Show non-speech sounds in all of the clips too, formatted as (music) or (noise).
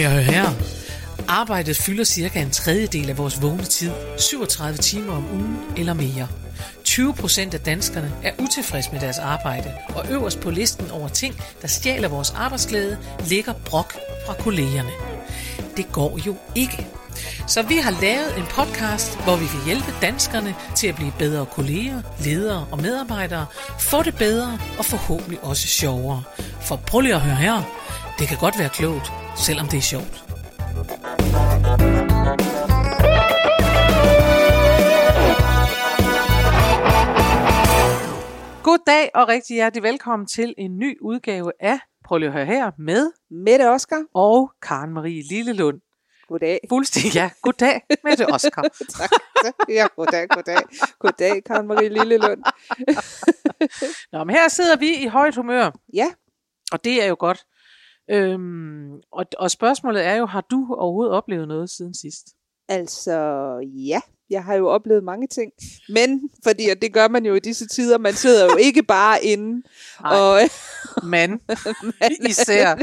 lige at høre her. Arbejdet fylder cirka en tredjedel af vores vågne tid, 37 timer om ugen eller mere. 20 procent af danskerne er utilfredse med deres arbejde, og øverst på listen over ting, der stjæler vores arbejdsglæde, ligger brok fra kollegerne. Det går jo ikke. Så vi har lavet en podcast, hvor vi vil hjælpe danskerne til at blive bedre kolleger, ledere og medarbejdere, få det bedre og forhåbentlig også sjovere. For prøv lige at høre her. Det kan godt være klogt, selvom det er sjovt. Goddag og rigtig hjertelig velkommen til en ny udgave af Prøv lige at høre her med Mette Oskar. og Karen Marie Lillelund. Goddag. Fuldstændig ja. Goddag med det Oscar. (laughs) tak. Ja, goddag, goddag. Goddag, Karen Marie Lillelund. Nå, men her sidder vi i højt humør, Ja, og det er jo godt. Øhm, og, og spørgsmålet er jo, har du overhovedet oplevet noget siden sidst? altså ja, jeg har jo oplevet mange ting. Men, fordi at det gør man jo i disse tider, man sidder jo ikke bare inde. (laughs) Nej. Og, Men (laughs) især.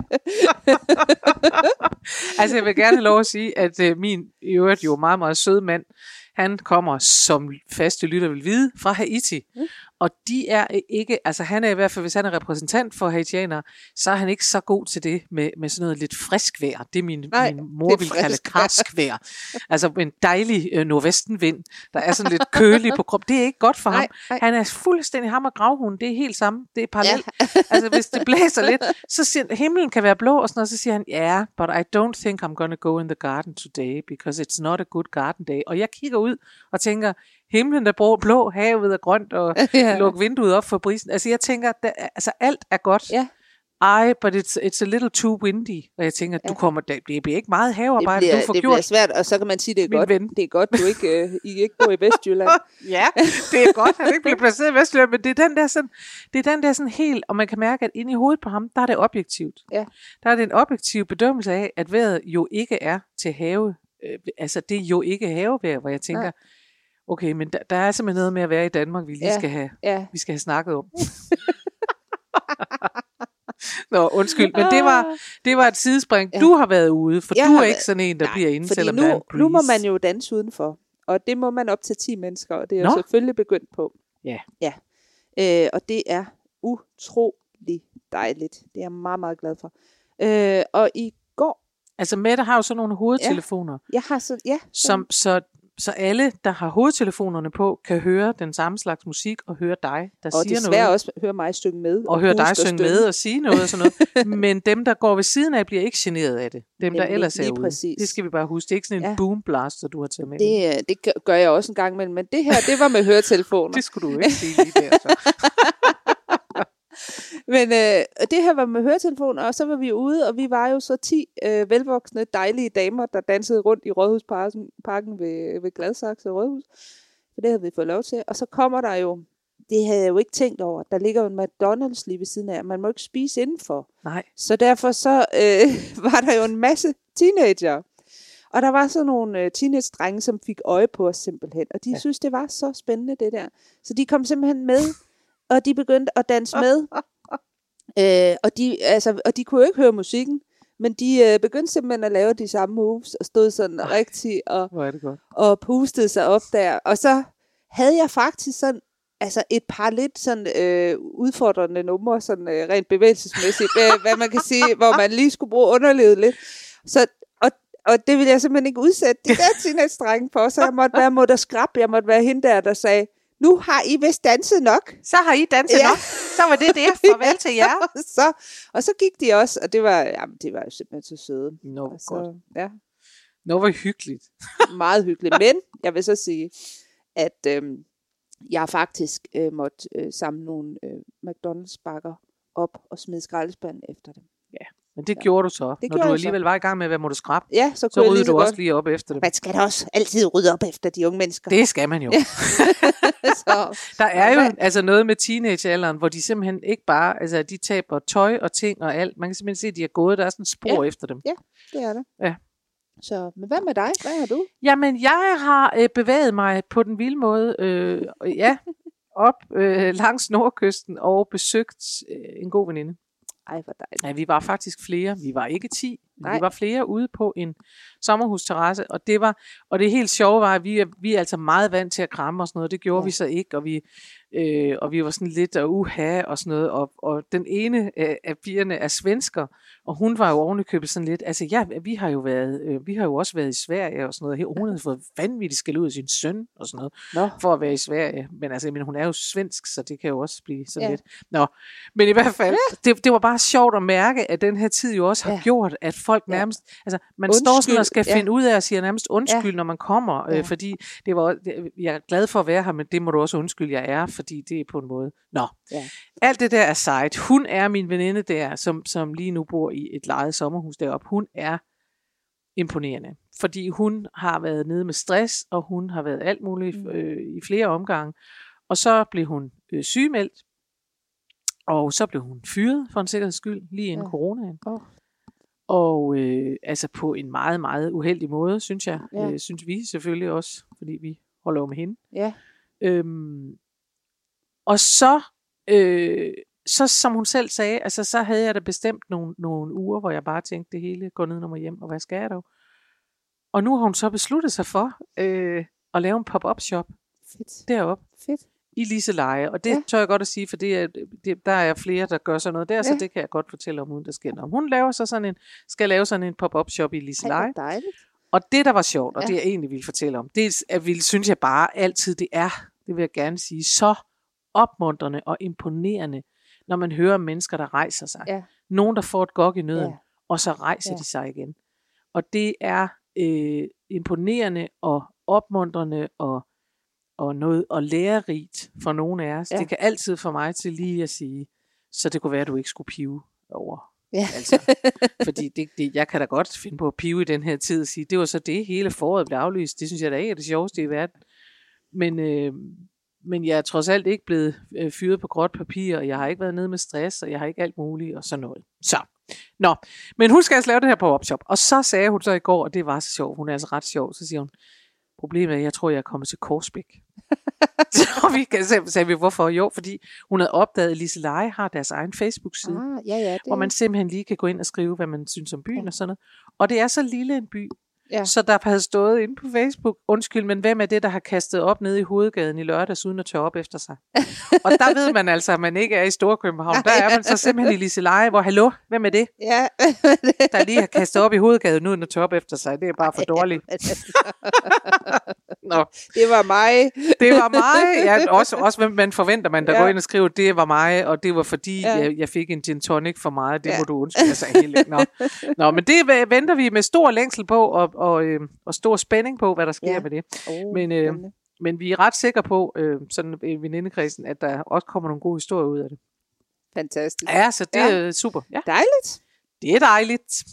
(laughs) altså jeg vil gerne have lov at sige, at øh, min i øvrigt jo meget, meget søde mand, han kommer, som faste lytter vil vide, fra Haiti. Mm. Og de er ikke, altså han er i hvert fald, hvis han er repræsentant for haitianere, så er han ikke så god til det med, med sådan noget lidt frisk vejr. Det min, Nej, min mor vil kalde karsk vejr. Altså en dejlig øh, nordvestenvind, der er sådan lidt kølig på kroppen. Det er ikke godt for Nej, ham. nej. Han er fuldstændig ham og gravhunden. Det er helt samme. Det er parallelt. Ja. (laughs) altså hvis det blæser lidt, så siger himlen kan være blå og sådan noget. Så siger han, ja, yeah, but I don't think I'm gonna go in the garden today, because it's not a good garden day. Og jeg kigger ud og tænker, himlen er blå, havet er grønt, og (laughs) Ja. luk vinduet op for brisen. Altså jeg tænker, der, altså alt er godt. Ja. Ej, but it's, it's a little too windy. Og jeg tænker, du Ja. kommer, det bliver ikke meget det, havearbejde, bliver, du får det gjort. bliver svært, og så kan man sige, det er godt. ven. Det er godt, du ikke, øh, I ikke bor i Vestjylland. (laughs) Ja, det er godt, at han ikke bliver placeret i Vestjylland, men det er den der sådan, det er den der sådan helt, og man kan mærke, at inde i hovedet på ham, der er det objektivt. Ja. Der er det en objektiv bedømmelse af, at vejret jo ikke er til have, øh, altså det er jo ikke havevejr, hvor jeg tænker, Nej. Okay, men der, der er simpelthen noget med at være i Danmark, vi lige Ja. skal have, Ja, vi skal have snakket om. (laughs) Nå, undskyld, men det var, det var et sidespring. Ja. Du har været ude, for Jeg du er ikke været- sådan en, der Nej, bliver inde, selvom nu, der er en nu må man jo danse udenfor. Og det må man op til 10 mennesker, og det er Nå. jo selvfølgelig begyndt på. Ja. Ja. Øh, og det er utrolig dejligt. Det er jeg meget, meget glad for. Øh, og i går, Altså Mette har jo sådan nogle hovedtelefoner, jeg har så, ja, som, så, så alle, der har hovedtelefonerne på, kan høre den samme slags musik og høre dig, der og siger desværre noget. også høre mig synge med. og høre dig at synge med og sige noget og sådan noget. (laughs) Men dem, der går ved siden af, bliver ikke generet af det. Dem, der Nemlig, ellers er ude. præcis. Det skal vi bare huske. Det er ikke sådan en Ja. boom blaster, du har taget med. Det, øh, det gør- gør jeg også en gang imellem, men det her, det var med høretelefoner. (laughs) det skulle du ikke sige lige der. Så. (laughs) Men øh, det her var med høretelefoner, og så var vi ude, og vi var jo så 10 øh, velvoksne, dejlige damer, der dansede rundt i Rådhusparken parken ved, ved Gladsaxe Rådhus. For det havde vi fået lov til. Og så kommer der jo, det havde jeg jo ikke tænkt over, der ligger jo en McDonald's lige ved siden af, man må ikke spise indenfor. Nej. Så derfor så øh, (laughs) var der jo en masse teenager. Og der var så nogle øh, teenage-drenge, som fik øje på os simpelthen. Og de ja. synes, det var så spændende, det der. Så de kom simpelthen med, og de begyndte at danse (laughs) med. Øh, og, de, altså, og de kunne jo ikke høre musikken, men de øh, begyndte simpelthen at lave de samme moves, og stod sådan Ej. rigtig og, Hvor er det godt. og pustede sig op der. Og så havde jeg faktisk sådan, altså et par lidt sådan øh, udfordrende numre, sådan øh, rent bevægelsesmæssigt, øh, hvad man kan sige, hvor man lige skulle bruge underlivet lidt. Så, og, og det ville jeg simpelthen ikke udsætte de der teenage-drenge for, så jeg måtte være mod skrab, jeg måtte være hende der, der sagde, nu har I vist danset nok. Så har I danset Ja. nok. Så var det det. (laughs) Farvel til jer. (laughs) og, så, og så gik de også, og det var, jamen, det var jo simpelthen så søde. Nå, Og godt. så, ja, Nå, hvor hyggeligt. (laughs) meget hyggeligt. Men jeg vil så sige, at øhm, jeg faktisk øh, måtte øh, samle nogle øh, McDonald's-bakker op og smide skraldespanden efter dem. Men det Ja. gjorde du så. Det Når du alligevel var i gang med at være motorskrab, Ja, så så ryddede så du godt. også lige op efter dem. Man skal da også altid rydde op efter de unge mennesker. Det skal man jo. (laughs) så, Der er jo Ja. altså noget med teenagealderen, hvor de simpelthen ikke bare, altså de taber tøj og ting og alt. Man kan simpelthen se, at de er gået, der er sådan en spor Ja. efter dem. det er det. Ja. Så, men hvad med dig? Hvad har du? Jamen, jeg har øh, bevæget mig på den vilde måde, øh, ja, (laughs) op øh, langs nordkysten og besøgt øh, en god veninde. Ej, hvor dejligt. Ja, vi var faktisk flere. Vi var ikke 10, Nej. Vi var flere ude på en sommerhusterrasse, og det var, og det helt sjove var, at vi er, vi er altså meget vant til at kramme og sådan noget. Det gjorde ja. Vi så ikke, og vi, øh, og vi var sådan lidt og uha og sådan noget. Og, og den ene af, pigerne er svensker, og hun var jo ovenikøbet sådan lidt, altså ja, vi har jo været, øh, vi har jo også været i Sverige og sådan noget. Hun havde fået vanvittigt skæld ud af sin søn og sådan noget Nå, for at være i Sverige. Men altså, men hun er jo svensk, så det kan jo også blive sådan ja. Lidt. Nå, men i hvert fald, ja. det, det var bare sjovt at mærke, at den her tid jo også har. Ja. gjort, at folk Ja. nærmest, altså man undskyld, står sådan og skal ja. finde ud af at sige nærmest undskyld, ja. når man kommer, øh, Ja. fordi det var, det, jeg er glad for at være her, men det må du også undskylde, jeg er, fordi det er på en måde. Nå, Ja. alt det der er sejt. Hun er min veninde der, som, som lige nu bor i et lejet sommerhus deroppe. Hun er imponerende, fordi hun har været nede med stress, og hun har været alt muligt Mm. øh, i flere omgange. Og så blev hun øh, sygemeldt, og så blev hun fyret for en sikkerheds skyld, lige inden ja. Ja. coronaen. Åh. Og øh, altså på en meget, meget uheldig måde, synes jeg. Ja. Øh, synes vi selvfølgelig også, fordi vi holder med hende. ja. Øhm, og så, øh, så som hun selv sagde, altså så havde jeg da bestemt nogle, nogle uger, hvor jeg bare tænkte, det hele går ned mig hjem, og hvad skal jeg dog? Og nu har hun så besluttet sig for øh, at lave en pop-up shop Fedt. deroppe Fedt. I Liseleje. Og det ja. Ja. tør jeg godt at sige, for det er, det, der er flere, der gør sådan noget der, ja. så Ja. det kan jeg godt fortælle om, uden der sker noget. Hun laver så sådan en, skal lave sådan en pop-up shop i Ej, Liseleje. hvor dejligt. Og det, der var sjovt, og Ja. det jeg egentlig ville fortælle om, det er, at vi synes jeg bare altid, det er, det vil jeg gerne sige, så opmuntrende og imponerende, når man hører mennesker, der rejser sig. Ja. Nogen, der får et gok i nøden, Ja. og så rejser Ja. de sig igen. Og det er øh, imponerende og opmuntrende og, og noget og lærerigt for nogle af os. Ja. Det kan altid få mig til lige at sige, så det kunne være, at du ikke skulle pive over Ja. Altså, fordi det, det, jeg kan da godt finde på at pive i den her tid og sige, det var så det, hele foråret blev aflyst. Det synes jeg da ikke er det sjoveste i verden. Men, øh, men jeg er trods alt ikke blevet øh, fyret på gråt papir, og jeg har ikke været nede med stress, og jeg har ikke alt muligt, og sådan noget. Så, nå. Men hun skal altså lave det her på opshop. Og så sagde hun så i går, og det var så sjovt, hun er altså ret sjov, så siger hun, problemet er, at jeg tror, jeg er kommet til Korsbæk. (laughs) så vi kan, sagde vi, hvorfor? Jo, fordi hun havde opdaget, at Lise Leje har deres egen Facebook-side Ah, ja, ja. Det, hvor man simpelthen lige kan gå ind og skrive, hvad man synes om byen Ja. og sådan noget. Og det er så lille en by, Ja. så der havde stået inde på Facebook, undskyld, men hvem er det, der har kastet op nede i hovedgaden i lørdags, uden at tørre op efter sig? (laughs) og der ved man altså, at man ikke er i Storkøbenhavn. Der er man så simpelthen i Liseleje, hvor, hallo, hvem er det, Ja. der lige har kastet op i hovedgaden, uden at tørre op efter sig? Det er bare for dårligt. (laughs) Nå, det var mig. det var mig. Ja, også, også hvem man forventer man, der ja. Går ind og skriver, det var mig, og det var fordi, ja. Jeg, jeg fik en gin tonic for meget. Det ja. Må du undskylde. Altså, helt, nå. nå, men det venter vi med stor længsel på, og, og, øh, og stor spænding på, hvad der sker ja. Med det. Oh, Men, øh, spændende. Men vi er ret sikre på, øh, sådan i venindekredsen, at der også kommer nogle gode historier ud af det. Fantastisk. Ja, så det Ja. er super. Ja, Dejligt. det er dejligt.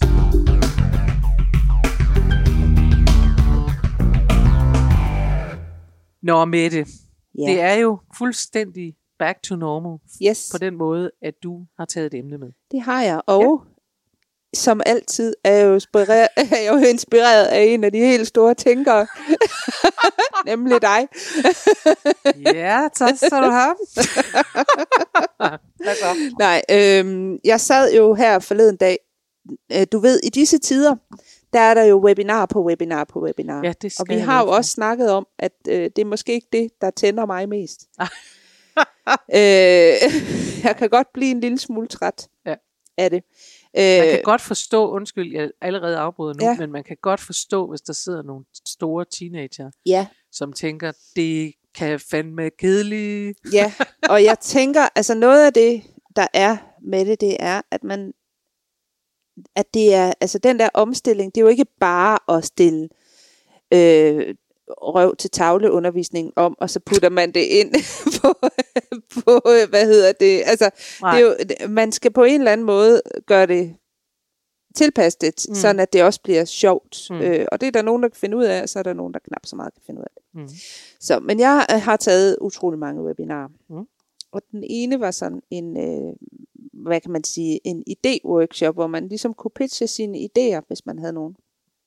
Nå, Mette, Ja. det er jo fuldstændig back to normal Yes, på den måde, at du har taget et emne med. det har jeg. Og. Som altid er jeg, jo inspireret, (laughs) er jeg jo inspireret af en af de helt store tænkere. (laughs) Nemlig dig. (laughs) Ja, tak skal du have. Så? Nej, øhm, jeg sad jo her forleden dag. Øh, Du ved, i disse tider, der er der jo webinar på webinar på webinar. Ja, det Og vi har jo også snakket om, at øh, det er måske ikke det, der tænder mig mest. Øh, jeg kan godt blive en lille smule træt Ja. af det. Man Øh, kan godt forstå, undskyld, jeg allerede afbryder nu, ja. Men man kan godt forstå, hvis der sidder nogle store teenager, ja, som tænker, det kan fandme kedeligt. ja, og jeg tænker, altså noget af det, der er med det, det er, at man, at det er, altså den der omstilling, det er jo ikke bare at stille øh, røv til tavleundervisning om, og så putter man det ind (laughs) på, på hvad hedder det, altså Nej. det er jo, man skal på en eller anden måde gøre det tilpasse det, Mm. sådan at det også bliver sjovt. Mm. Mm. Øh, og det er der nogen, der kan finde ud af, og så er der nogen, der knap så meget kan finde ud af det. Mm. Så, men jeg øh, har taget utrolig mange webinarer. Mm. Og den ene var sådan en, øh, hvad kan man sige, en idé-workshop, hvor man ligesom kunne pitche sine idéer, hvis man havde nogen.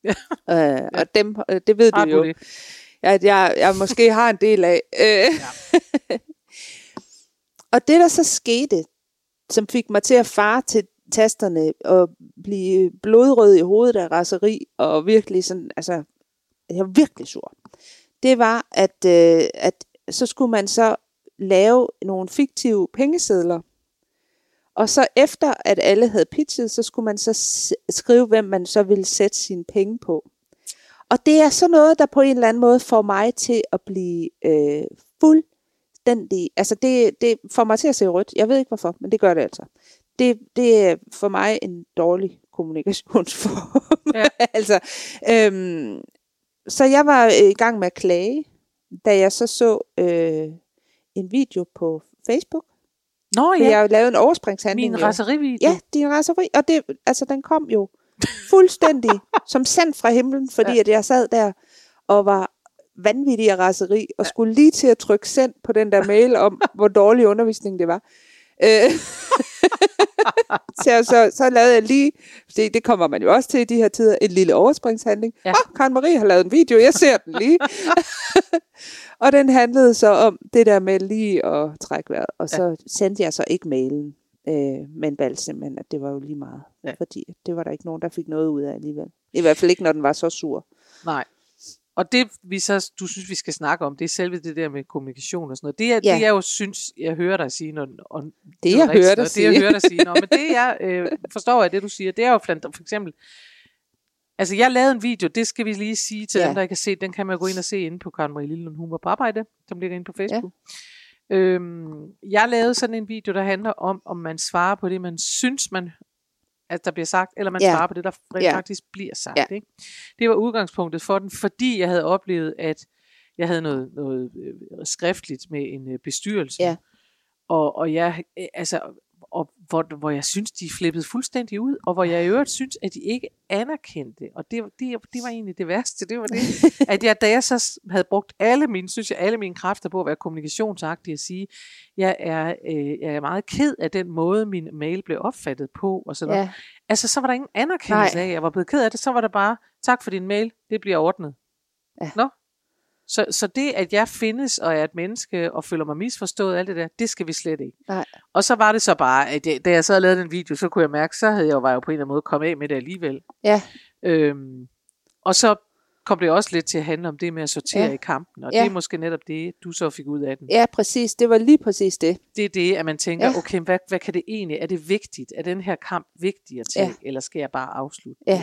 Ja. Øh, og dem, øh, det ved Har du jo, det? at jeg, jeg måske har en del af. Øh. (laughs) og det, der så skete, som fik mig til at fare til tasterne og blive blodrød i hovedet af raseri, og virkelig sådan, altså, jeg var virkelig sur. Det var, at, øh, at så skulle man så lave nogle fiktive pengesedler, og så efter, at alle havde pitchet, så skulle man så skrive, hvem man så ville sætte sine penge på. Og det er så noget, der på en eller anden måde får mig til at blive øh, fuldstændig... Altså det, det får mig til at se rødt. Jeg ved ikke hvorfor, men det gør det altså. Det, det er for mig en dårlig kommunikationsform. Ja. (laughs) altså, øhm, så jeg var i gang med at klage, da jeg så så øh, en video på Facebook. Nå ja. Jeg har lavet en overspringshandling. Min raserivideo. Ja, din raseri. Og det, altså, den kom jo fuldstændig (laughs) som sendt fra himlen, fordi ja. at jeg sad der og var vanvittig af raseri, og skulle lige til at trykke send på den der mail om, hvor dårlig undervisning det var. Øh, (laughs) så, så, så lavede jeg lige, fordi det kommer man jo også til i de her tider, en lille overspringshandling. Ja. Oh, Karen Marie har lavet en video, jeg ser den lige. (laughs) og den handlede så om det der med lige at trække vejret, og så ja. sendte jeg så ikke mailen. Øh, men valgte simpelthen, at det var jo lige meget. Ja. Fordi det var der ikke nogen, der fik noget ud af alligevel. I hvert fald ikke, når den var så sur. Nej. Og det, vi så, du synes, vi skal snakke om, det er selve det der med kommunikation og sådan noget. Det er, ja. det jeg jo synes, jeg hører dig sige. Når, og, det jeg hører dig sige. Det jeg hører dig sige. Nå, men det jeg (laughs) øh, forstår af det, du siger, det er jo for eksempel, altså jeg lavede en video, det skal vi lige sige til ja. dem, der ikke har set, den kan man gå ind og se inde på Karen Marie Lille, hun var på arbejde, som ligger inde på Facebook. Ja. Øhm, jeg lavede sådan en video, der handler om, om man svarer på det, man synes, man at der bliver sagt, eller man ja. svarer på det, der rent ja. faktisk bliver sagt. Ja. Ikke? Det var udgangspunktet for den, fordi jeg havde oplevet, at jeg havde noget, noget øh, skriftligt med en øh, bestyrelse, ja. og, og jeg, altså, og hvor, hvor jeg synes, de flippede fuldstændig ud, og hvor jeg i øvrigt synes, at de ikke anerkendte, og det, det, det var egentlig det værste, det var det, (laughs) at jeg, da jeg så havde brugt alle mine, synes jeg, alle mine kræfter på at være kommunikationsagtig og sige, jeg er, øh, jeg er meget ked af den måde, min mail blev opfattet på, og sådan ja. Altså, så var der ingen anerkendelse Nej. af, jeg var blevet ked af det, så var der bare, tak for din mail, det bliver ordnet. Ja. Nå, så, så det, at jeg findes og er et menneske og føler mig misforstået, alt det der, det skal vi slet ikke. Nej. Og så var det så bare, at jeg, da jeg så havde lavet den video, så kunne jeg mærke, så havde jeg jo, var jeg jo på en eller anden måde kommet af med det alligevel. Ja. Øhm, og så kom det også lidt til at handle om det med at sortere ja. i kampen, og ja. det er måske netop det, du så fik ud af den. Ja, præcis. Det var lige præcis det. Det er det, at man tænker, ja. okay, hvad, hvad kan det egentlig, er det vigtigt? Er den her kamp vigtig at tage, ja. eller skal jeg bare afslutte ja.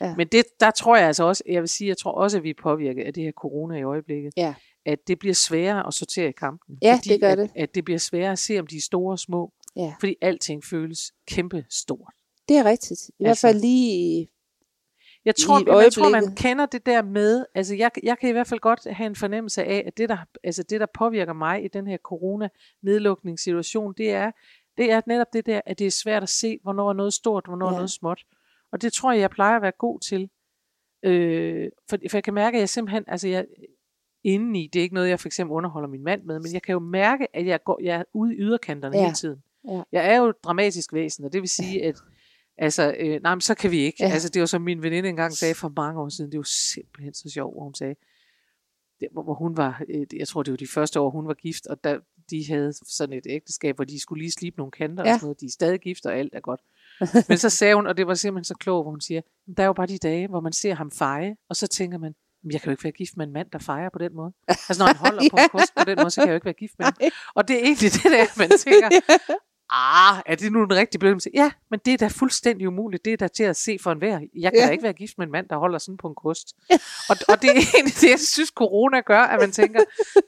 Ja. Men det, der tror jeg altså også, jeg vil sige, jeg tror også, at vi er påvirket af det her corona i øjeblikket. Ja. At det bliver sværere at sortere i kampen. Ja, fordi det gør at, det. At det bliver sværere at se, om de er store og små. Ja. Fordi alting føles kæmpe stort. Det er rigtigt. I altså, hvert fald lige jeg tror, jeg tror, man kender det der med, altså jeg, jeg kan i hvert fald godt have en fornemmelse af, at det der, altså det, der påvirker mig i den her corona-nedlukningssituation, det er, det er netop det der, at det er svært at se, hvornår er noget stort, hvornår ja. er noget småt. Og det tror jeg, jeg plejer at være god til. Øh, for, for jeg kan mærke, at jeg simpelthen, altså jeg, indeni, det er ikke noget, jeg for eksempel underholder min mand med, men jeg kan jo mærke, at jeg, går, jeg er ude i yderkanterne ja. hele tiden. Ja. Jeg er jo et dramatisk væsen, og det vil sige, at altså, øh, nej, men så kan vi ikke. Ja. Altså, det var som min veninde engang sagde for mange år siden, det var simpelthen så sjovt, hvor hun sagde, det, hvor hun var, øh, jeg tror det var de første år, hun var gift, og der, de havde sådan et ægteskab, hvor de skulle lige slibe nogle kanter ja. og sådan noget. De er stadig gift, og alt er godt. (laughs) Men så sagde hun, og det var simpelthen så klogt, hvor hun siger, der er jo bare de dage, hvor man ser ham feje, og så tænker man, jeg kan jo ikke være gift med en mand, der fejrer på den måde. Altså når han holder ja. (laughs) på en kost på den måde, så kan jeg jo ikke være gift med ham. Og det er egentlig det der, man tænker, (laughs) ah, er det nu en rigtig bedømmelse? Ja, men det er da fuldstændig umuligt. Det er da til at se for enhver. Jeg kan ja. da ikke være gift med en mand, der holder sådan på en kost. Ja. Og, og det er egentlig det, jeg synes, corona gør, at man tænker,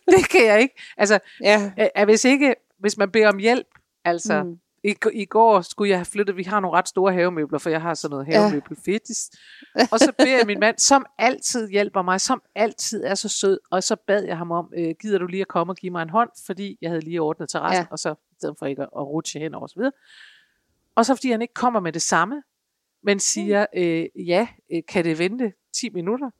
det kan jeg ikke. Altså, ja. at hvis ikke, hvis man beder om hjælp, altså, mm i, I går skulle jeg have flyttet, vi har nogle ret store havemøbler, for jeg har sådan noget havemøbel ja. Og så beder jeg min mand, som altid hjælper mig, som altid er så sød, og så bad jeg ham om, øh, gider du lige at komme og give mig en hånd, fordi jeg havde lige ordnet terrassen, ja. og så i stedet for ikke at, at rutsche hen og så videre. Og så fordi han ikke kommer med det samme, men siger, øh, ja, øh, kan det vente 10 minutter?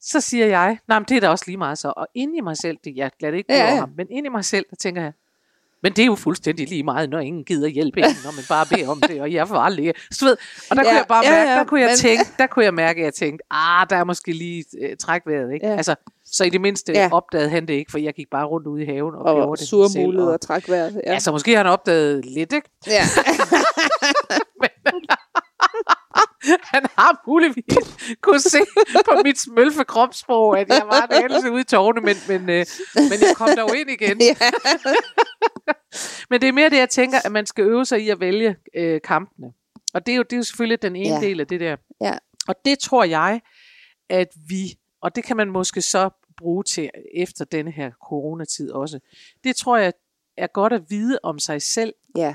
Så siger jeg, nej, men det er da også lige meget så. Og inde i mig selv, det, jeg det ikke ja, ja. ham, men inde i mig selv, der tænker jeg, men det er jo fuldstændig lige meget, når ingen gider hjælpe en, når man bare beder om det, og jeg får aldrig. Så ved, og der ja, kunne jeg bare mærke, ja, der kunne jeg men... tænke, der kunne jeg mærke, at jeg tænkte, ah, der er måske lige uh, trækvejret, ikke? Ja. Altså, så i det mindste ja. opdagede han det ikke, for jeg gik bare rundt ude i haven og, og gjorde det surmulede og, og træk vejret. Ja. Altså, måske har han opdaget lidt, ikke? Ja. (laughs) (laughs) han har muligvis kunne se på mit smølfe kropssprog, at jeg var en anelse ude i tårne, men, men, øh, men jeg kom dog ind igen. (laughs) Ja. (laughs) Men det er mere det, jeg tænker, at man skal øve sig i at vælge øh, kampene. Og det er, jo, det er jo selvfølgelig den ene Ja. del af det der. Ja. Og det tror jeg, at vi, og det kan man måske så bruge til efter denne her coronatid også, det tror jeg er godt at vide om sig selv, ja.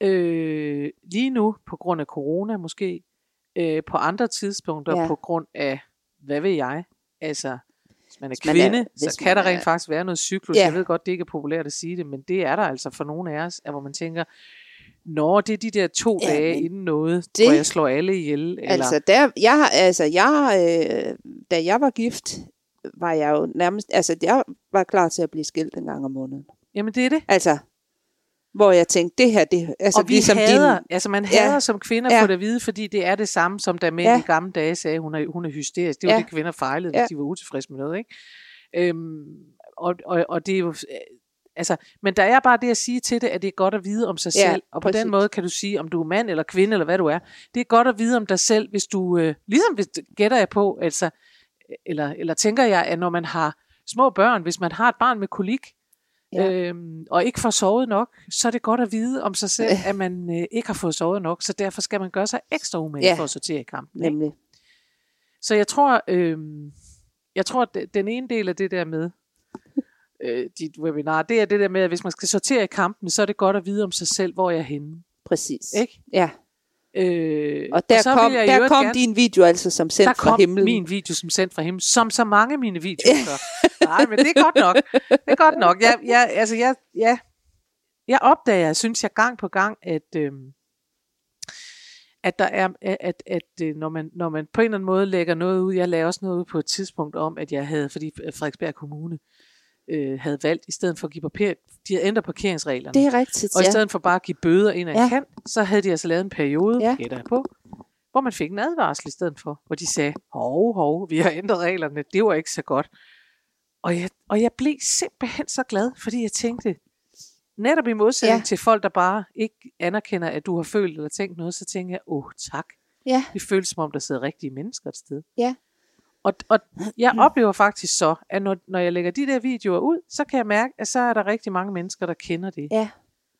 Øh, lige nu på grund af corona måske, øh, på andre tidspunkter Ja. på grund af, hvad ved jeg, altså hvis man er Hvis man er- kvinde, så kan der rent er- faktisk være noget cyklus. Ja. Jeg ved godt, det ikke er populært at sige det, men det er der altså for nogle af os, at hvor man tænker, Nå, det er de der to Ja, dage inden noget, det... hvor jeg slår alle ihjel. Eller... Altså, der, jeg, altså jeg, øh, da jeg var gift, var jeg jo nærmest, altså jeg var klar til at blive skilt en gang om måneden. Jamen, det er det. Altså, hvor jeg tænkte, det her, det altså og vi ligesom hader, din, altså man Ja. hader som kvinder Ja. få det at vide, fordi det er det samme, som da mænd Ja. i gamle dage sagde, hun er, hun er hysterisk. Det var Ja. det, kvinder fejlede, Ja. hvis de var utilfredse med noget. Ikke? Øhm, og, og, og det er jo... øh, Altså, men der er bare det at sige til det, at det er godt at vide om sig Ja, selv. Og på præcis. den måde kan du sige, om du er mand eller kvinde, eller hvad du er. Det er godt at vide om dig selv, hvis du... Øh, ligesom hvis, gætter jeg på, altså, eller, eller tænker jeg, at når man har små børn, hvis man har et barn med kolik, Ja. øhm, og ikke får sovet nok, så er det godt at vide om sig selv, at man øh, ikke har fået sovet nok, så derfor skal man gøre sig ekstra umage Ja. for at sortere i kampen. Ikke? nemlig. Så jeg tror, øhm, jeg tror, at de- den ene del af det der med øh, dit webinar, det er det der med, at hvis man skal sortere i kampen, så er det godt at vide om sig selv, hvor jeg er henne. Præcis. Ikke? Ja. Øh, Og der så kom, jeg der kom gerne- din video altså som sendt der fra kom himlen. min video som sendt fra himlen, som så mange af mine videoer gør. Nej, men det er godt nok. Det er godt nok. Jeg, jeg, altså, jeg, jeg, jeg opdager, synes jeg gang på gang, at, øhm, at der er, at, at, at øh, når, man, når man på en eller anden måde lægger noget ud, jeg lagde også noget ud på et tidspunkt om, at jeg havde, fordi Frederiksberg Kommune øh, havde valgt, i stedet for at give papir, de havde ændret parkeringsreglerne. Det er rigtigt, Og i ja. stedet for bare at give bøder ind ad en Ja. kant, så havde de altså lavet en periode, Ja. gætter på, hvor man fik en advarsel i stedet for, hvor de sagde, hov, hov, vi har ændret reglerne, det var ikke så godt. Og jeg, og jeg blev simpelthen så glad, fordi jeg tænkte, netop i modsætning ja. Til folk, der bare ikke anerkender, at du har følt eller tænkt noget, så tænker jeg, åh tak. Ja. Det føles som om, der sidder rigtige mennesker et sted. Ja. Og, og jeg oplever faktisk så, at når, når jeg lægger de der videoer ud, så kan jeg mærke, at så er der rigtig mange mennesker, der kender det. Ja,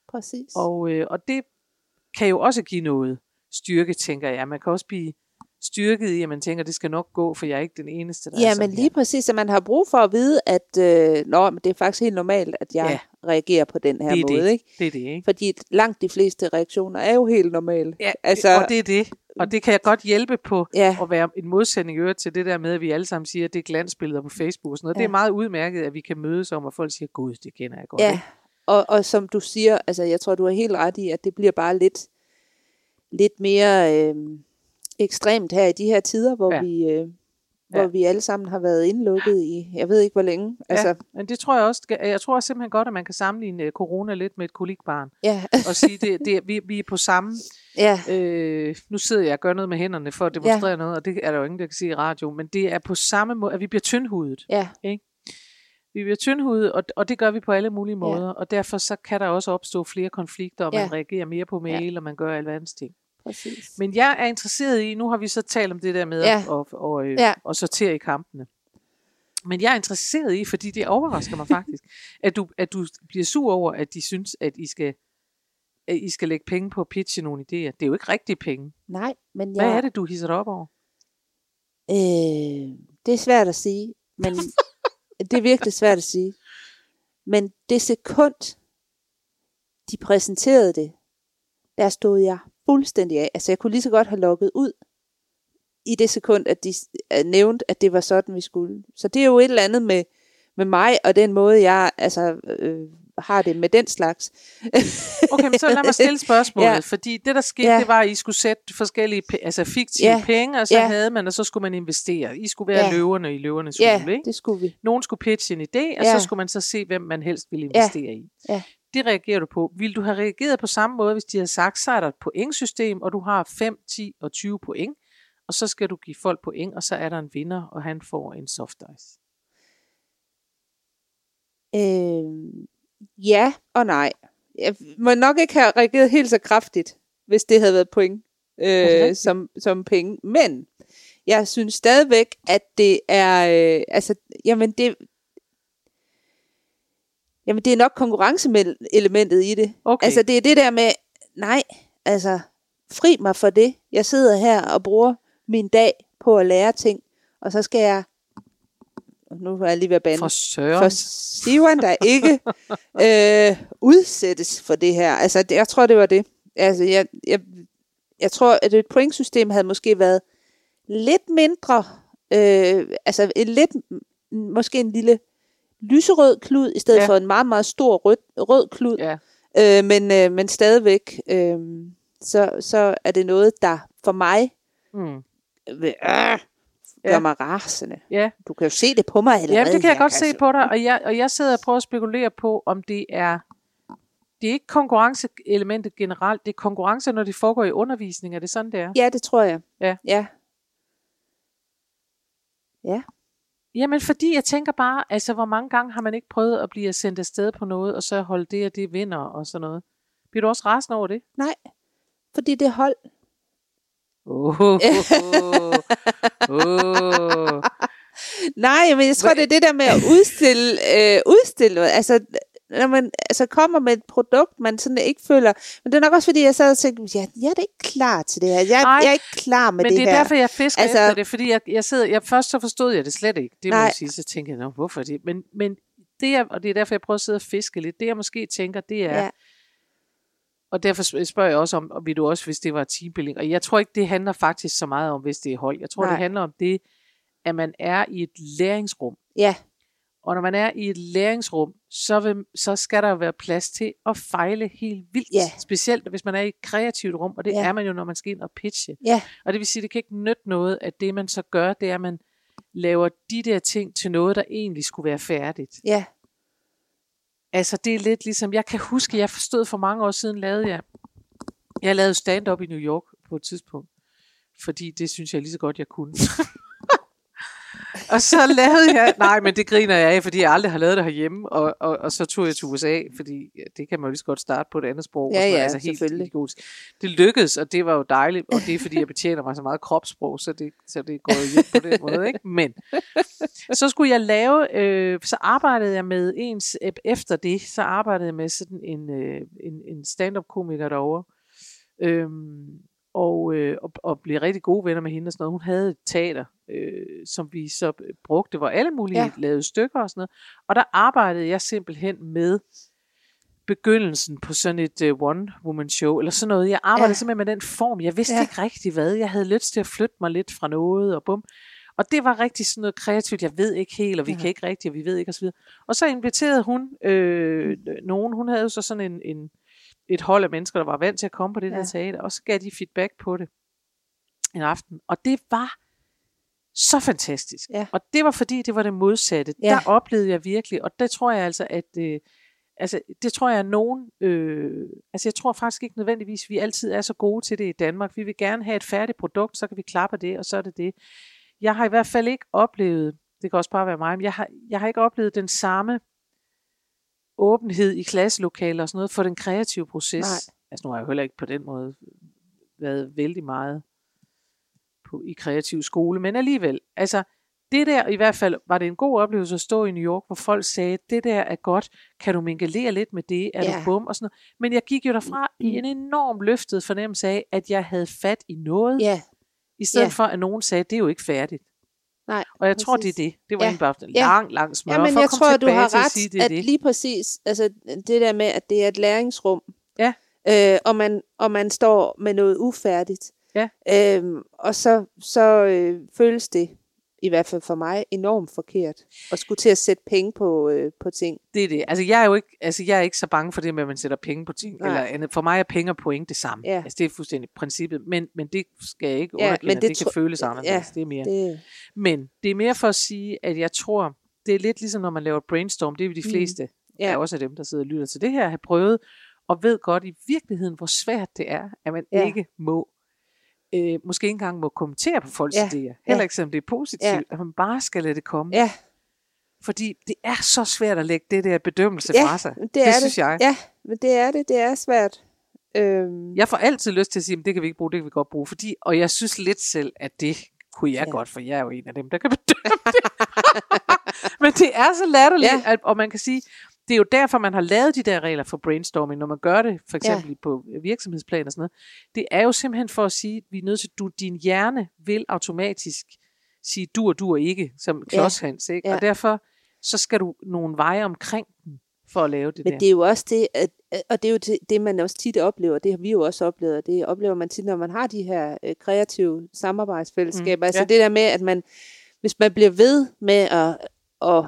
præcis. Og, øh, og det kan jo også give noget styrke, tænker jeg. Man kan også blive styrket i, at man tænker, det skal nok gå, for jeg er ikke den eneste, der er Ja, sådan men lige præcis, at man har brug for at vide, at øh, nå, men det er faktisk helt normalt, at jeg Ja. reagerer på den her Det er måde. det. Ikke? Det er det, ikke? Fordi langt de fleste reaktioner er jo helt normale. Ja, altså, og det er det. Og det kan jeg godt hjælpe på Ja. at være en modsætning øvrigt til det der med, at vi alle sammen siger, at det er glansbilleder på Facebook og sådan noget. Ja. Det er meget udmærket, at vi kan mødes om, og folk siger, gud, det kender jeg godt. Ja, ikke? og, og som du siger, altså jeg tror, du har helt ret i, at det bliver bare lidt, lidt mere øh, ekstremt her i de her tider, hvor, ja. vi, øh, hvor Ja. vi alle sammen har været indlukket i, jeg ved ikke hvor længe. Altså, Ja, men det tror jeg også, jeg tror simpelthen godt, at man kan sammenligne øh, corona lidt med et kolikbarn, ja, og sige, det, det, vi, vi er på samme (laughs) ja, Øh, nu sidder jeg og gør noget med hænderne for at demonstrere ja. noget, og det er der jo ingen, der kan sige i radio, men det er på samme måde, at vi bliver tyndhudet. ja, Vi bliver tyndhudet, og, og det gør vi på alle mulige måder, ja. og derfor så kan der også opstå flere konflikter, og man Ja. reagerer mere på mail, og man gør alverdens ting. Præcis. Men jeg er interesseret i, nu har vi så talt om det der med Ja. at, og, og, øh, Ja. at sortere i kampene. Men jeg er interesseret i, fordi det overrasker mig (laughs) faktisk, at du, at du bliver sur over, at de synes, at I skal, at I skal lægge penge på at pitche nogle idéer. Det er jo ikke rigtige penge. Nej, men Hvad jeg, er det, du hisser dig op over? Øh, det er svært at sige, men (laughs) det er virkelig svært at sige. Men det sekund, de præsenterede det, der stod jeg fuldstændig af. Altså jeg kunne lige så godt have logget ud i det sekund, at de nævnte, at det var sådan, vi skulle. Så det er jo et eller andet med, med mig og den måde, jeg altså, øh, har det med den slags. Okay, men så lad mig stille (laughs) spørgsmålet, ja. Ja. fordi det der skete, Ja. det var, at I skulle sætte forskellige, altså fiktive Ja. penge, og så Ja. havde man, og så skulle man investere. I skulle være Ja. løverne i løvernes ja, hule, ikke? det skulle vi. Nogen skulle pitche en idé, og Ja. så skulle man så se, hvem man helst ville investere i. Ja. Det reagerer du på. Vil du have reageret på samme måde, hvis de havde sagt, så er der et pointsystem, og du har 5, 10 og 20 point, og så skal du give folk point, og så er der en vinder, og han får en soft ice. Øh, ja og nej. Jeg må nok ikke have reageret helt så kraftigt, hvis det havde været point. øh, som, som penge. Men jeg synes stadigvæk, at det er, øh, altså, jamen det, jamen det er nok konkurrenceelementet i det. Okay. Altså det er det der med, nej, altså fri mig for det. Jeg sidder her og bruger min dag på at lære ting, og så skal jeg, nu er jeg lige ved at bande, For søren. for Sivan, der ikke (laughs) øh, udsættes for det her. Altså, det, jeg tror, det var det. Altså, jeg, jeg, jeg tror, at et pointsystem havde måske været lidt mindre, øh, altså en lidt, måske en lille lyserød klud, i stedet Ja. ja. for en meget, meget stor rød, rød klud. Ja. Øh, men, øh, men stadigvæk, øh, så, så er det noget, der for mig Mm. øh, øh, gør Ja. mig rasende. Ja. Du kan jo se det på mig allerede. Ja, det kan jeg her, godt se Kasse. på dig, og jeg, og jeg sidder og prøver at spekulere på, om det er, det er ikke konkurrenceelementet generelt, det er konkurrence, når det foregår i undervisning, er det sådan, det er? Ja, det tror jeg. Ja. Ja. Jamen, fordi jeg tænker bare, altså, hvor mange gange har man ikke prøvet at blive sendt afsted på noget, og så holde det og det vinder og sådan noget? Bliver du også rasende over det? Nej, fordi det hold. Åh, oh, (laughs) oh. Nej, men jeg tror, det er det der med at udstille, øh, udstille noget. Altså, når man altså kommer med et produkt, man sådan ikke føler... Men det er nok også, fordi jeg sad og tænkte, ja, jeg er da ikke klar til det her. Jeg, Nej, jeg er ikke klar med Men det, det er her. derfor, jeg fisker altså, efter det, fordi jeg, jeg sidder, jeg, først så forstod jeg det slet ikke, det må Nej. jeg sige, så tænkte jeg, Nå, hvorfor det? Men, men det er, og det er derfor, jeg prøver at sidde og fiske lidt, det jeg måske tænker, det er, Ja. og derfor sp- spørger jeg også om, og vil du også, hvis det var teambuilding, og jeg tror ikke, det handler faktisk så meget om, hvis det er hold, jeg tror, Nej. det handler om det, at man er i et læringsrum, Ja, og når man er i et læringsrum, så, vil, så skal der jo være plads til at fejle helt vildt. Ja. Specielt hvis man er i et kreativt rum, og det Ja. er man jo, når man skal ind og pitche. ja, Og det vil sige, det kan ikke nytte noget, at det man så gør, det er, at man laver de der ting til noget, der egentlig skulle være færdigt. ja, Altså det er lidt ligesom, jeg kan huske, jeg forstod for mange år siden, lavede jeg, jeg lavede stand-up i New York på et tidspunkt, fordi det synes jeg lige så godt, jeg kunne. (laughs) og så lavede jeg, nej, men det griner jeg af, fordi jeg aldrig har lavet det herhjemme, og, og, og så tog jeg til USA, fordi det kan man jo lige så godt starte på et andet sprog. Ja, og sådan ja, altså helt selvfølgelig. idiotisk. Det lykkedes, og det var jo dejligt, og det er fordi, jeg betjener mig så meget kropssprog, så det, så det går jo hjem på den måde, ikke? Men så skulle jeg lave, øh, så arbejdede jeg med ens, efter det, så arbejdede jeg med sådan en, øh, en, en stand-up komiker derovre, øhm, og, øh, og, og blev rigtig gode venner med hende og sådan noget. Hun havde et teater, øh, som vi så brugte, hvor alle mulige ja. Lavede stykker og sådan noget. Og der arbejdede jeg simpelthen med begyndelsen på sådan et uh, one-woman show, eller sådan noget. Jeg arbejdede ja. Simpelthen med den form. Jeg vidste ja. Ikke rigtig hvad. Jeg havde lyst til at flytte mig lidt fra noget, og bum. Og det var rigtig sådan noget kreativt. Jeg ved ikke helt, og vi ja. Ja. kan ikke rigtigt, og vi ved ikke osv. Og så inviterede hun øh, nogen. Hun havde jo så sådan en, en, et hold af mennesker, der var vant til at komme på det ja. Der teater, og så gav de feedback på det en aften. Og det var så fantastisk. Ja. Og det var fordi, det var det modsatte. Ja. Der oplevede jeg virkelig, og det tror jeg altså, at øh, altså, det tror jeg, at nogen, øh, altså jeg tror faktisk ikke nødvendigvis, vi altid er så gode til det i Danmark. Vi vil gerne have et færdigt produkt, så kan vi klappe det, og så er det det. Jeg har i hvert fald ikke oplevet, det kan også bare være mig, men jeg har, jeg har ikke oplevet den samme åbenhed i klasselokaler og sådan noget for den kreative proces. Nej. Altså nu har jeg heller ikke på den måde været vældig meget på, i kreativ skole, men alligevel, altså det der, i hvert fald var det en god oplevelse at stå i New York, hvor folk sagde, det der er godt, kan du mingelere lidt med det, er Ja. du bum, og sådan noget. Men jeg gik jo derfra i en enorm løftet fornemmelse af, at jeg havde fat i noget, ja, i stedet Ja. for at nogen sagde, det er jo ikke færdigt. Nej. Og jeg tror, det er præcis. det. Det var Ja. bare en Ja. lang, lang smør. Ja, men for jeg tror, du har til at ret, sige, det at det. lige præcis, altså det der med, at det er et læringsrum, Ja. øh, og, man, og man står med noget ufærdigt, Ja. øhm, og så, så øh, føles det, i hvert fald for mig, enormt forkert, at skulle til at sætte penge på, øh, på ting. Det er det. Altså, jeg er jo ikke, altså, jeg er ikke så bange for det med, at man sætter penge på ting. Nej. Eller andet. For mig er penge og point det samme. Ja. Altså, det er fuldstændig princippet. Men, men det skal jeg ikke Ja, underkende, men det det kan føles anderledes. ja, det er mere. Det, Men det er mere for at sige, at jeg tror, det er lidt ligesom, når man laver brainstorm. Det er jo de Mm. fleste, mm. Ja. ja. også af dem, der sidder og lytter til det her, har prøvet, og ved godt i virkeligheden, hvor svært det er, at man ja. ikke må, øh, måske ikke engang må kommentere på folks Ja. idéer. Heller Ja. ikke selvom det er positivt, Ja. at man bare skal lade det komme. ja, Fordi det er så svært at lægge det der bedømmelse Ja, fra sig. det, det er synes det. jeg. Ja, men det er det. Det er svært. Øhm, Jeg får altid lyst til at sige, at det kan vi ikke bruge, det kan vi godt bruge. Fordi, og jeg synes lidt selv, at det kunne jeg Ja. godt, for jeg er jo en af dem, der kan bedømme det. (laughs) Men det er så latterligt, ja. at, og man kan sige, det er jo derfor, man har lavet de der regler for brainstorming, når man gør det, for eksempel ja. på virksomhedsplan og sådan noget. Det er jo simpelthen for at sige, at vi er nødt til, du, din hjerne vil automatisk sige du og du og ikke, som klodshans, ikke? Ja. Og derfor, så skal du nogle veje omkring den, for at lave det Men der. det er jo også det, at, og det er jo det, det, man også tit oplever, det har vi jo også oplevet, og det oplever man tit, når man har de her øh, kreative samarbejdsfællesskaber. Mm, altså ja. det der med, at man, hvis man bliver ved med at, at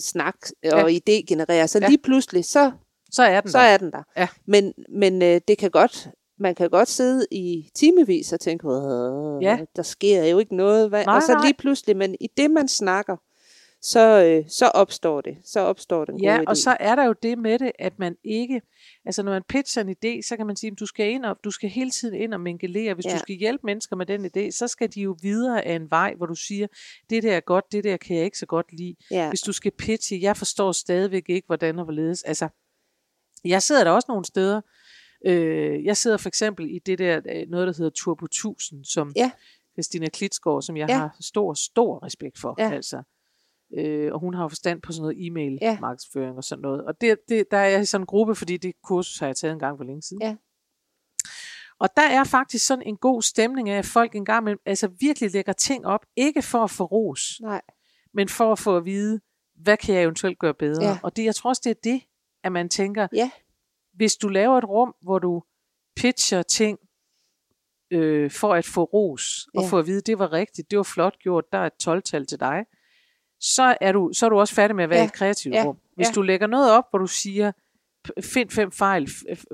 snakke og Ja. idégenerere, så Ja. lige pludselig, så, så er den så der. er den der. Ja. Men, men øh, det kan godt, man kan godt sidde i timevis og tænke, "Åh, Ja. der sker jo ikke noget. Hvad? Nej, og så lige pludselig, men i det man snakker, så, øh, så opstår det. Så opstår den Ja, gode og idé. så er der jo det med det, at man ikke, altså når man pitcher en idé, så kan man sige, at du skal, ind og, du skal hele tiden ind og mingelere. Hvis Ja. du skal hjælpe mennesker med den idé, så skal de jo videre af en vej, hvor du siger, det der er godt, det der kan jeg ikke så godt lide. ja. Hvis du skal pitche, jeg forstår stadigvæk ikke, hvordan og hvorledes. Altså, jeg sidder der også nogle steder. Øh, jeg sidder for eksempel i det der, øh, noget der hedder Turbo 1000, som Ja. Christina Klitsgaard, som jeg ja. har stor, stor respekt for. Ja. Altså. Øh, og hun har jo forstand på sådan noget Ja. e-mail-markedsføring og sådan noget. Og det, det, der er jeg i sådan en gruppe, fordi det kursus har jeg taget en gang for længe siden. Ja. Og der er faktisk sådan en god stemning af, at folk engang imellem, altså virkelig lægger ting op, ikke for at få ros, Nej. men for at få at vide, hvad kan jeg eventuelt gøre bedre? Ja. Og det, jeg tror også, det er det, at man tænker, Ja. hvis du laver et rum, hvor du pitcher ting øh, for at få ros, og Ja. få at vide, det var rigtigt, det var flot gjort, der er et 12-tal til dig, så er, du, så er du også færdig med at være Ja. i et kreativt Ja. rum. Hvis Ja. du lægger noget op, hvor du siger, "P- find fem fejl,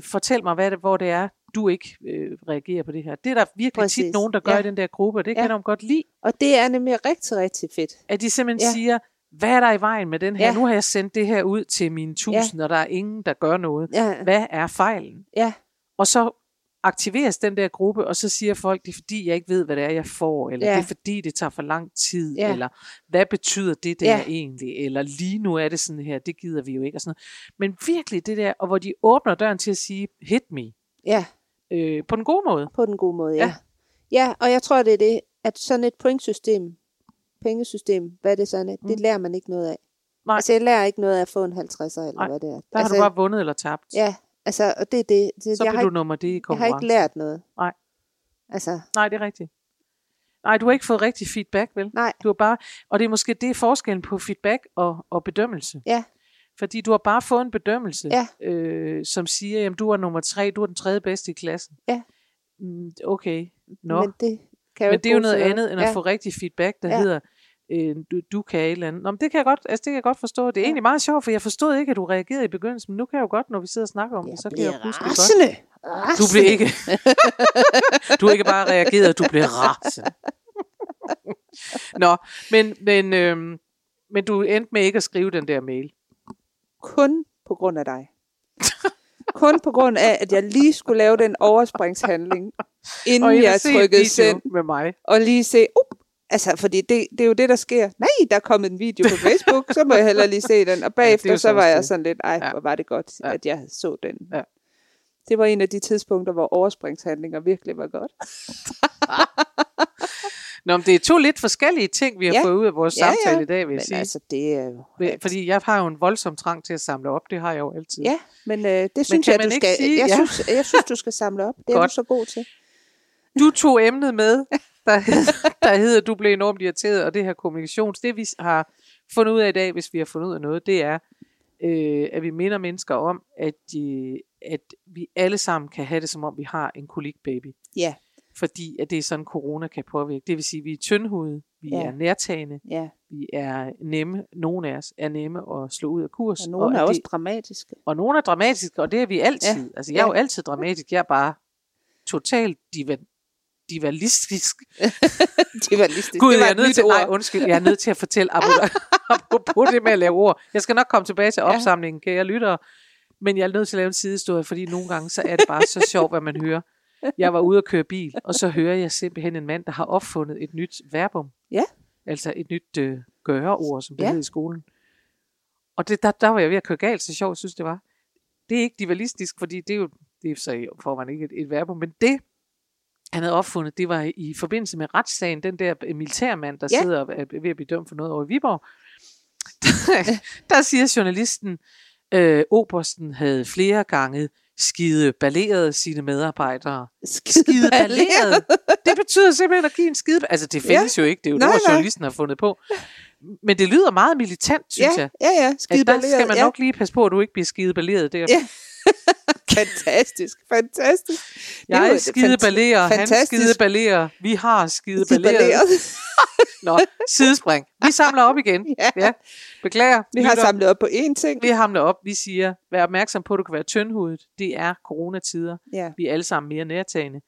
fortæl mig, hvad det, hvor det er, du ikke øh, reagerer på det her. Det er der virkelig Præcis. tit nogen, der gør Ja. i den der gruppe, og det Ja. kan de godt lide. Og det er nemlig rigtig, rigtig fedt. At de simpelthen Ja. ja. siger, hvad er der i vejen med den her? Ja. Nu har jeg sendt det her ud til mine tusind, og der er ingen, der gør noget. Ja, Hvad er fejlen? ja, Og så aktiveres den der gruppe, og så siger folk, det er fordi, jeg ikke ved, hvad det er, jeg får, eller Ja. det er fordi, det tager for lang tid, Ja. eller hvad betyder det der Ja. egentlig, eller lige nu er det sådan her, det gider vi jo ikke, og sådan noget. Men virkelig det der, og hvor de åbner døren til at sige, hit me, ja, øh, på den gode måde. på den gode måde, ja. Ja. Ja, og jeg tror, det er det, at sådan et pointsystem, pengesystem, hvad det sådan er, det Mm. lærer man ikke noget af. Nej. Altså, jeg lærer ikke noget af at få en 50'er, eller Nej, hvad det er. Der altså, har du bare vundet eller tabt. Ja, altså, og det er det. det så jeg, har du ikke, nummer det i jeg har konkurrence. ikke lært noget. Nej. Altså, Nej, det er rigtigt. Nej, du har ikke fået rigtig feedback, vel? nej, Du har bare, og det er måske det er forskellen på feedback og, og bedømmelse. Ja. Fordi du har bare fået en bedømmelse, Ja. øh, som siger, at du er nummer tre, du er den tredje bedste i klassen. Ja. Mm, okay, nå. men det kan jeg Men det er jo noget andet, end at ja. få rigtig feedback, der ja. hedder, øh, du, du kan et eller andet. Nå, men det kan jeg godt, altså det kan jeg godt forstå. Det er Ja. egentlig meget sjovt, for jeg forstod ikke, at du reagerede i begyndelsen, men nu kan jeg jo godt, når vi sidder og snakker om Jeg det, så kan jeg huske det godt. rasende. Du blev ikke, (laughs) du har ikke bare reageret, du blev rasende. Nå, men, men, øhm, men du endte med ikke at skrive den der mail. kun på grund af dig. Kun på grund af, at jeg lige skulle lave den overspringshandling, inden jeg trykkede send, med mig. og lige se, up, altså, fordi det, det er jo det, der sker. Nej, der er kommet en video på Facebook, så må jeg heller lige se den. Og bagefter, ja, så så var jeg sådan lidt, ej, Ja. hvor var det godt, Ja. at jeg så den. Ja. Det var en af de tidspunkter, hvor overspringshandlinger virkelig var godt. (laughs) Nå, men det er to lidt forskellige ting, vi har Ja. fået ud af vores Ja, ja. samtale i dag, vil jeg Men sige. altså, det er jo... Fordi jeg har jo en voldsom trang til at samle op, det har jeg jo altid. Ja, men øh, det synes kan jeg, du skal. sige- jeg, ja. synes, jeg synes, du skal samle op. Det er Godt. du så god til. Du tog emnet med, (laughs) der, (laughs) der hedder, du blev enormt irriteret, og det her kommunikations. Det vi har fundet ud af i dag, hvis vi har fundet ud af noget, det er, øh, at vi minder mennesker om, at, de, at vi alle sammen kan have det, som om vi har en kolikbaby. Ja, Fordi at det er sådan, corona kan påvirke. Det vil sige, at vi er tyndhudet, vi Ja. er nærtagende, ja. vi er nemme, nogle af os er nemme at slå ud af kurs. Og nogle er at også det, dramatiske. og nogle er dramatiske, og det er vi altid. Ja. Altså, jeg er jo altid dramatisk. Jeg er bare totalt diva, divalistisk. Det var lige Gud, det var jeg er nødt til, nej, undskyld, jeg er nødt til at fortælle (laughs) apropos det med at lave ord. Jeg skal nok komme tilbage til Ja. opsamlingen, kære lyttere. Men jeg er nødt til at lave en sidehistorie, fordi nogle gange så er det bare så sjovt, hvad man hører. Jeg var ude at køre bil, og så hører jeg simpelthen en mand, der har opfundet et nyt verbum. Ja. Altså et nyt øh, gøreord, som det Ja. hed i skolen. Og det, der, der var jeg ved at køre galt, så sjovt, synes det var. Det er ikke divalistisk, fordi det er jo Det er så i forvejen ikke et, et verbum, men det, han havde opfundet, det var i forbindelse med retssagen, den der militærmand, der Ja. sidder og er ved at blive dømt for noget over i Viborg. (laughs) der siger journalisten, øh, Obersten havde flere gange skide balleret sine medarbejdere. Skide balleret? Det betyder simpelthen at give en skide... Altså, det findes ja. jo ikke. Det er jo Nej, nej. journalisten har fundet på. Men det lyder meget militant, synes Ja, jeg. ja, ja. Skide At der skal man ja. nok lige passe på, at du ikke bliver skide balleret der. Ja. (laughs) Fantastisk, fantastisk. Jeg et skide ballerer, han skide ballerer, vi har skide balleret. (laughs) Nå, sidespring. Vi samler op igen. (laughs) Ja. ja. Beklager. Vi har samlet op på én ting. Vi hamler op. Vi siger, vær opmærksom på, at du kan være tyndhudet. Det er coronatider. Ja. Vi er alle sammen mere nærtagende.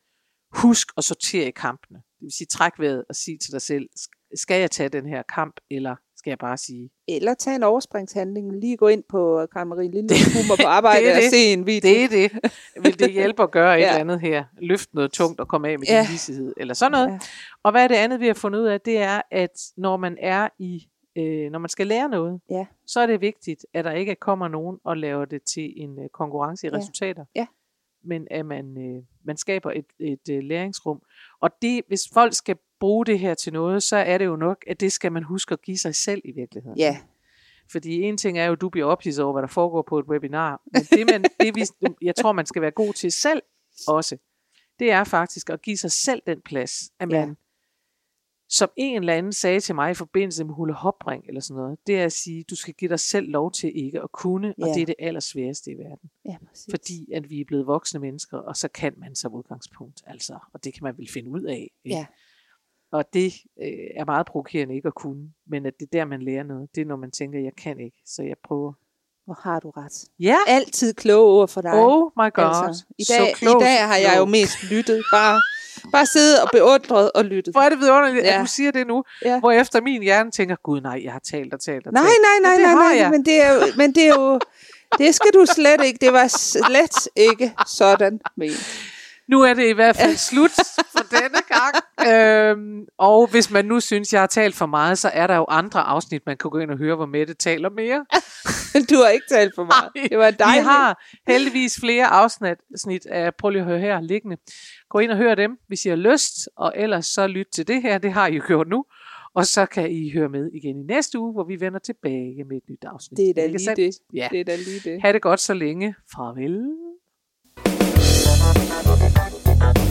Husk at sortere i kampene. Det vil sige, træk vejret og sig til dig selv, sk- skal jeg tage den her kamp, eller skal jeg bare sige, Eller tage en overspringshandling. Lige gå ind på Karen Marie Lille Humor på arbejde (laughs) Det er og det. se en video. det er det. (laughs) Vil det hjælpe at gøre et Ja. eller andet her? Løfte noget tungt og komme af med Ja. din visighed, eller sådan noget. Ja. Og hvad er det andet, vi har fundet ud af? Det er, at når man er i, øh, når man skal lære noget, Ja. så er det vigtigt, at der ikke kommer nogen og laver det til en øh, konkurrence i Ja. resultater. Ja. Men at man, øh, man skaber et, et øh, læringsrum. Og det, hvis folk skal bruge det her til noget, så er det jo nok, at det skal man huske at give sig selv i virkeligheden. Ja, Fordi en ting er jo, at du bliver ophidset over, hvad der foregår på et webinar. Men det, man, det vi, jeg tror, man skal være god til selv også, det er faktisk at give sig selv den plads, at Ja. man, som en eller anden sagde til mig i forbindelse med hulehopring eller sådan noget, det er at sige, du skal give dig selv lov til ikke at kunne, og Ja. det er det allersværeste i verden. ja præcis. Fordi at vi er blevet voksne mennesker, og så kan man som udgangspunkt, altså, og det kan man vel finde ud af. ikke? Ja. Og det øh, er meget provokerende ikke at kunne, men at det er der, man lærer noget. Det er, når man tænker, jeg kan ikke, så jeg prøver. Hvor har du ret. Ja, Altid kloge ord for dig. oh my god. altså, i, dag, så close, I dag har jeg jo mest lyttet. Bare, bare siddet og beundret og lyttet. Hvor er det vidunderligt, Ja. at du siger det nu, Ja. hvor efter min hjerne tænker, gud nej, jeg har talt og talt og Nej, talt. nej, nej, Men det nej, nej, jeg. men det er jo, men det er jo, det skal du slet ikke, det var slet ikke sådan ment. Nu er det i hvert fald slut for denne gang. Øhm, og hvis man nu synes, jeg har talt for meget, så er der jo andre afsnit, man kan gå ind og høre, hvor Mette taler mere. (laughs) Du har ikke talt for meget. Det var Vi dejligt. har heldigvis flere afsnit snit af, prøv lige at høre her, liggende. Gå ind og hør dem, hvis I har lyst, og ellers så lyt til det her, det har I jo gjort nu. Og så kan I høre med igen i næste uge, hvor vi vender tilbage med et nyt afsnit. Det er da lige sandt? det. Ja. Det er da lige det. Ha' det godt så længe. Farvel.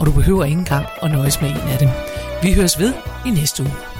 og du behøver ikke engang at nøjes med en af dem. Vi høres ved i næste uge.